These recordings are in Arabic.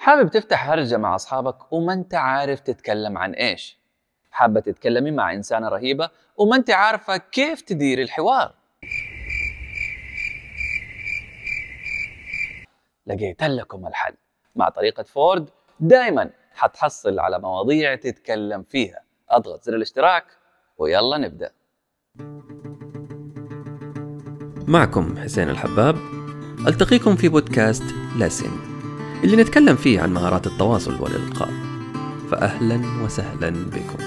حابب تفتح هرجة مع أصحابك وما أنت عارف تتكلم عن إيش. حابة تتكلمي مع إنسانة رهيبة وما أنت عارفة كيف تدير الحوار. لقيت لكم الحل. مع طريقة فورد دائما حتحصل على مواضيع تتكلم فيها. أضغط زر الاشتراك ويلا نبدأ. معكم حسين الحباب. ألتقيكم في بودكاست لاسن اللي نتكلم فيه عن مهارات التواصل والإلقاء. فأهلا وسهلا بكم.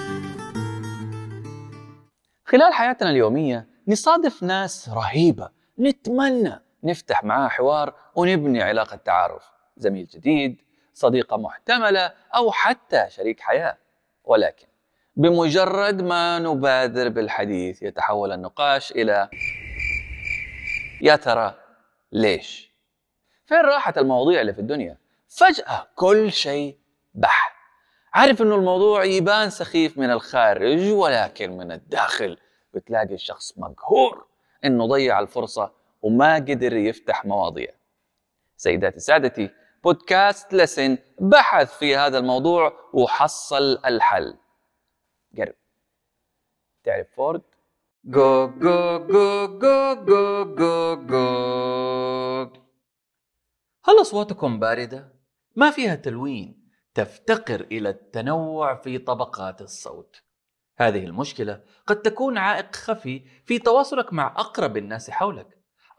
خلال حياتنا اليومية نصادف ناس رهيبة. نتمنى نفتح معاه حوار ونبني علاقة تعارف. زميل جديد صديقة محتملة أو حتى شريك حياة. ولكن بمجرد ما نبادر بالحديث يتحول النقاش إلى يا ترى ليش؟ فين راحت المواضيع اللي في الدنيا؟ فجأة كل شيء بح. عارف إنه الموضوع يبان سخيف من الخارج ولكن من الداخل بتلاقي الشخص مقهور إنه ضيع الفرصة وما قدر يفتح مواضيع. سيداتي سادتي بودكاست لسن بحث في هذا الموضوع وحصل الحل. قرب. تعرف فورد؟ جو جو جو جو جو جو جو هل أصواتكم باردة؟ ما فيها تلوين تفتقر إلى التنوع في طبقات الصوت. هذه المشكلة قد تكون عائق خفي في تواصلك مع أقرب الناس حولك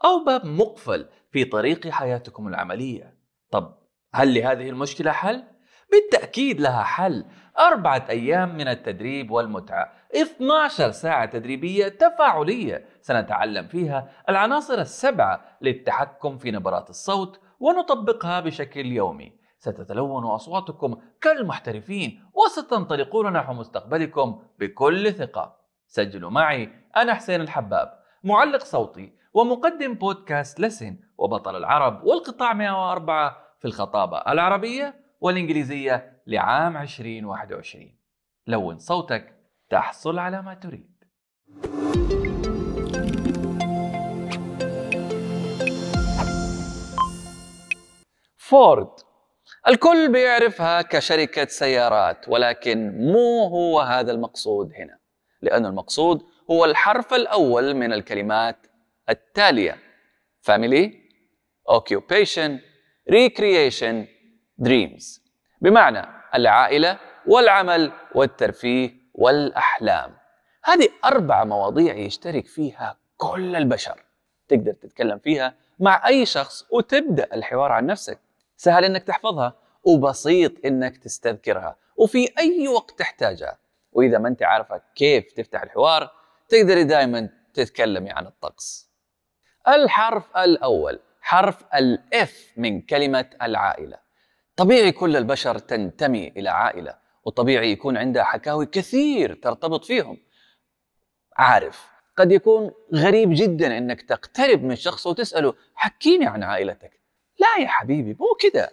أو باب مقفل في طريق حياتكم العملية. طب هل لهذه المشكلة حل؟ بالتأكيد لها حل. أربعة أيام من التدريب والمتعة 12 ساعة تدريبية تفاعلية سنتعلم فيها العناصر السبعة للتحكم في نبرات الصوت ونطبقها بشكل يومي. ستتلون أصواتكم كالمحترفين وستنطلقون نحو مستقبلكم بكل ثقة. سجلوا معي أنا حسين الحباب معلق صوتي ومقدم بودكاست لسن وبطل العرب والقطاع 104 في الخطابة العربية والإنجليزية لعام 2021 لون صوتك تحصل على ما تريد. فورد الكل بيعرفها كشركة سيارات ولكن مو هو هذا المقصود هنا لأن المقصود هو الحرف الأول من الكلمات التالية. Family occupation recreation dreams. بمعنى العائلة والعمل والترفيه والأحلام. هذه أربع مواضيع يشترك فيها كل البشر. تقدر تتكلم فيها مع أي شخص وتبدأ الحوار عن نفسك. سهل إنك تحفظها وبسيط إنك تستذكرها وفي أي وقت تحتاجها. وإذا ما أنت عارفة كيف تفتح الحوار تقدري دائما تتكلمي عن الطقس. الحرف الأول حرف الإف من كلمة العائلة. طبيعي كل البشر تنتمي إلى عائلة وطبيعي يكون عندها حكاوي كثير ترتبط فيهم. عارف قد يكون غريب جدا إنك تقترب من شخص وتسأله حكيني عن عائلتك. لا يا حبيبي مو كده.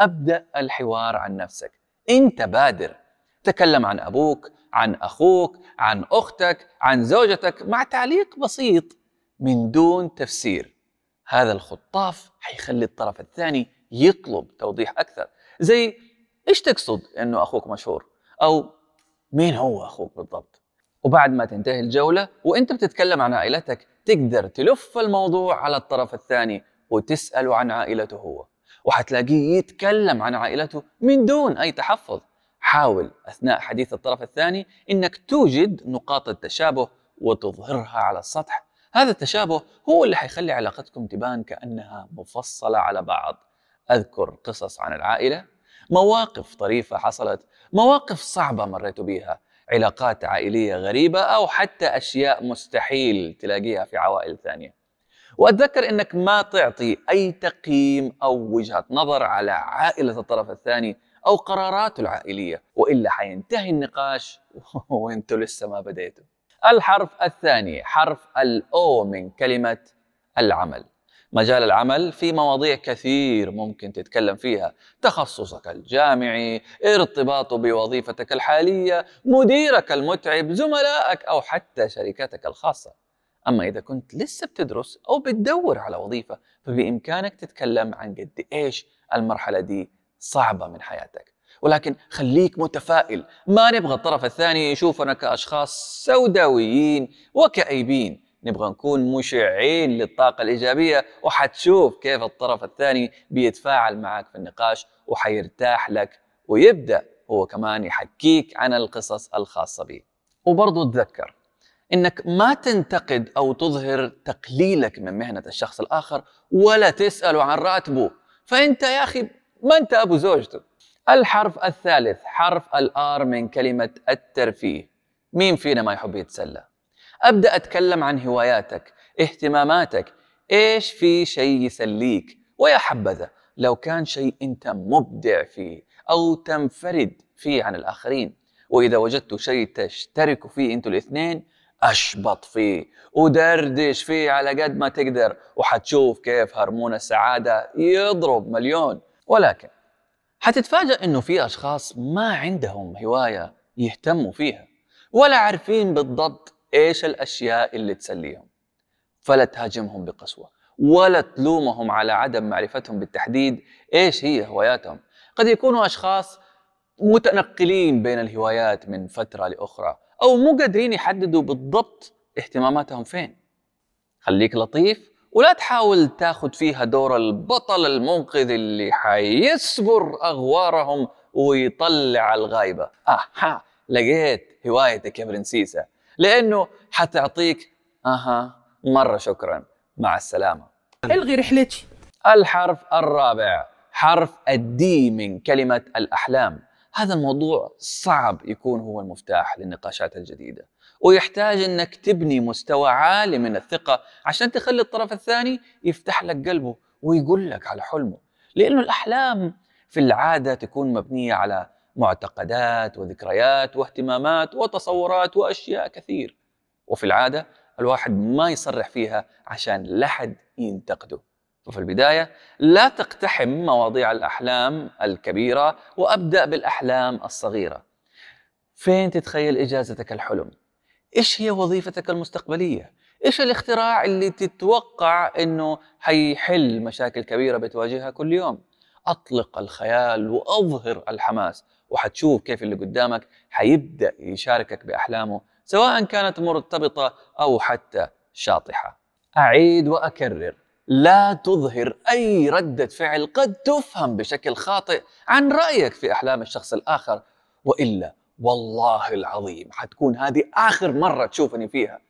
أبدأ الحوار عن نفسك. أنت بادر. تكلم عن أبوك عن أخوك عن أختك عن زوجتك مع تعليق بسيط من دون تفسير. هذا الخطاف حيخلي الطرف الثاني يطلب توضيح أكثر. زي إيش تقصد إنه أخوك مشهور؟ أو مين هو أخوك بالضبط؟ وبعد ما تنتهي الجولة وأنت بتتكلم عن عائلتك تقدر تلف الموضوع على الطرف الثاني. وتساله عن عائلته هو. وحتلاقيه يتكلم عن عائلته من دون أي تحفظ. حاول أثناء حديث الطرف الثاني إنك توجد نقاط التشابه وتظهرها على السطح. هذا التشابه هو اللي حيخلي علاقتكم تبان كأنها مفصلة على بعض. أذكر قصص عن العائلة. مواقف طريفة حصلت. مواقف صعبة مريت بيها. علاقات عائلية غريبة أو حتى أشياء مستحيل تلاقيها في عوائل ثانية. وأتذكر إنك ما تعطي أي تقييم أو وجهة نظر على عائلة الطرف الثاني أو قراراته العائلية وإلا حينتهي النقاش وأنتم لسه ما بديتوا. الحرف الثاني حرف الاو من كلمة العمل. مجال العمل في مواضيع كثير ممكن تتكلم فيها. تخصصك الجامعي ارتباطه بوظيفتك الحالية مديرك المتعب زملائك أو حتى شركتك الخاصة. أما إذا كنت لسه بتدرس أو بتدور على وظيفة فبإمكانك تتكلم عن قد إيش المرحلة دي صعبة من حياتك. ولكن خليك متفائل. ما نبغى الطرف الثاني يشوفنا كأشخاص سوداويين وكئيبين. نبغى نكون مشعين للطاقة الإيجابية وحتشوف كيف الطرف الثاني بيتفاعل معك في النقاش وحيرتاح لك ويبدأ هو كمان يحكيك عن القصص الخاصة به وبرضو تذكر إنك ما تنتقد أو تظهر تقليلك من مهنة الشخص الآخر ولا تساله عن راتبه. فأنت يا أخي ما أنت أبو زوجته الحرف الثالث حرف الآر من كلمة الترفيه. مين فينا ما يحب يتسلى؟ أبدأ أتكلم عن هواياتك اهتماماتك. إيش في شيء يسليك؟ ويا حبذا لو كان شيء أنت مبدع فيه أو تنفرد فيه عن الآخرين وإذا وجدتوا شيء تشتركوا فيه أنتوا الاثنين أشبط فيه ودردش فيه على قد ما تقدر وحتشوف كيف هرمون السعادة يضرب مليون. ولكن حتتفاجأ إنه في أشخاص ما عندهم هواية يهتموا فيها ولا عارفين بالضبط إيش الأشياء اللي تسليهم. فلا تهاجمهم بقسوة ولا تلومهم على عدم معرفتهم بالتحديد إيش هي هواياتهم. قد يكونوا أشخاص متنقلين بين الهوايات من فترة لأخرى أو مو قادرين يحددوا بالضبط اهتماماتهم فين. خليك لطيف ولا تحاول تاخذ فيها دور البطل المنقذ اللي حيسبر أغوارهم ويطلع الغايبة. أها لقيت هوايتك يا برنسيسة لأنه حتعطيك أها مرة شكرا. مع السلامة. ألغي رحلتي. الحرف الرابع حرف الدي من كلمة الأحلام. هذا الموضوع صعب يكون هو المفتاح للنقاشات الجديدة ويحتاج إنك تبني مستوى عالي من الثقة عشان تخلي الطرف الثاني يفتح لك قلبه ويقول لك على حلمه لأنه الأحلام في العادة تكون مبنية على معتقدات وذكريات واهتمامات وتصورات وأشياء كثير وفي العادة الواحد ما يصرح فيها عشان لا حد ينتقده. وفي البداية لا تقتحم مواضيع الأحلام الكبيرة وأبدأ بالأحلام الصغيرة فين تتخيل إجازتك الحلم؟ إيش هي وظيفتك المستقبلية؟ إيش الاختراع اللي تتوقع أنه حيحل مشاكل كبيرة بتواجهها كل يوم؟ أطلق الخيال وأظهر الحماس وحتشوف كيف اللي قدامك حيبدأ يشاركك بأحلامه سواء كانت مرتبطة أو حتى شاطحة أعيد وأكرر لا تظهر أي ردة فعل قد تفهم بشكل خاطئ عن رأيك في أحلام الشخص الآخر وإلا والله العظيم حتكون هذه آخر مرة تشوفني فيها.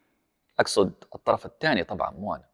أقصد الطرف الثاني طبعا مو أنا.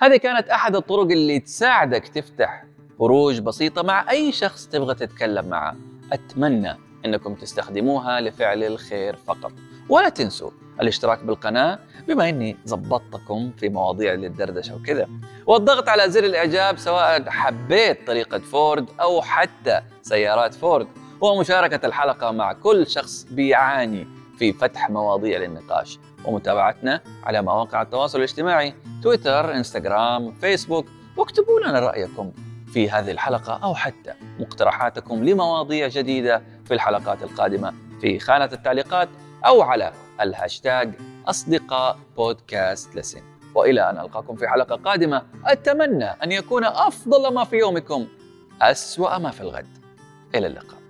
هذه كانت أحد الطرق اللي تساعدك تفتح فروج بسيطة مع أي شخص تبغى تتكلم معه. أتمنى أنكم تستخدموها لفعل الخير فقط. ولا تنسوا الاشتراك بالقناة بما أني زبطتكم في مواضيع للدردشة وكذا. والضغط على زر الإعجاب سواء حبيت طريقة فورد أو حتى سيارات فورد. ومشاركة الحلقة مع كل شخص بيعاني في فتح مواضيع للنقاش. ومتابعتنا على مواقع التواصل الاجتماعي تويتر إنستغرام فيسبوك. واكتبوا لنا رأيكم. في هذه الحلقة أو حتى مقترحاتكم لمواضيع جديدة في الحلقات القادمة في خانة التعليقات أو على الهاشتاج أصدقاء بودكاست لسن. وإلى أن ألقاكم في حلقة قادمة أتمنى أن يكون أفضل ما في يومكم أسوأ ما في الغد. إلى اللقاء.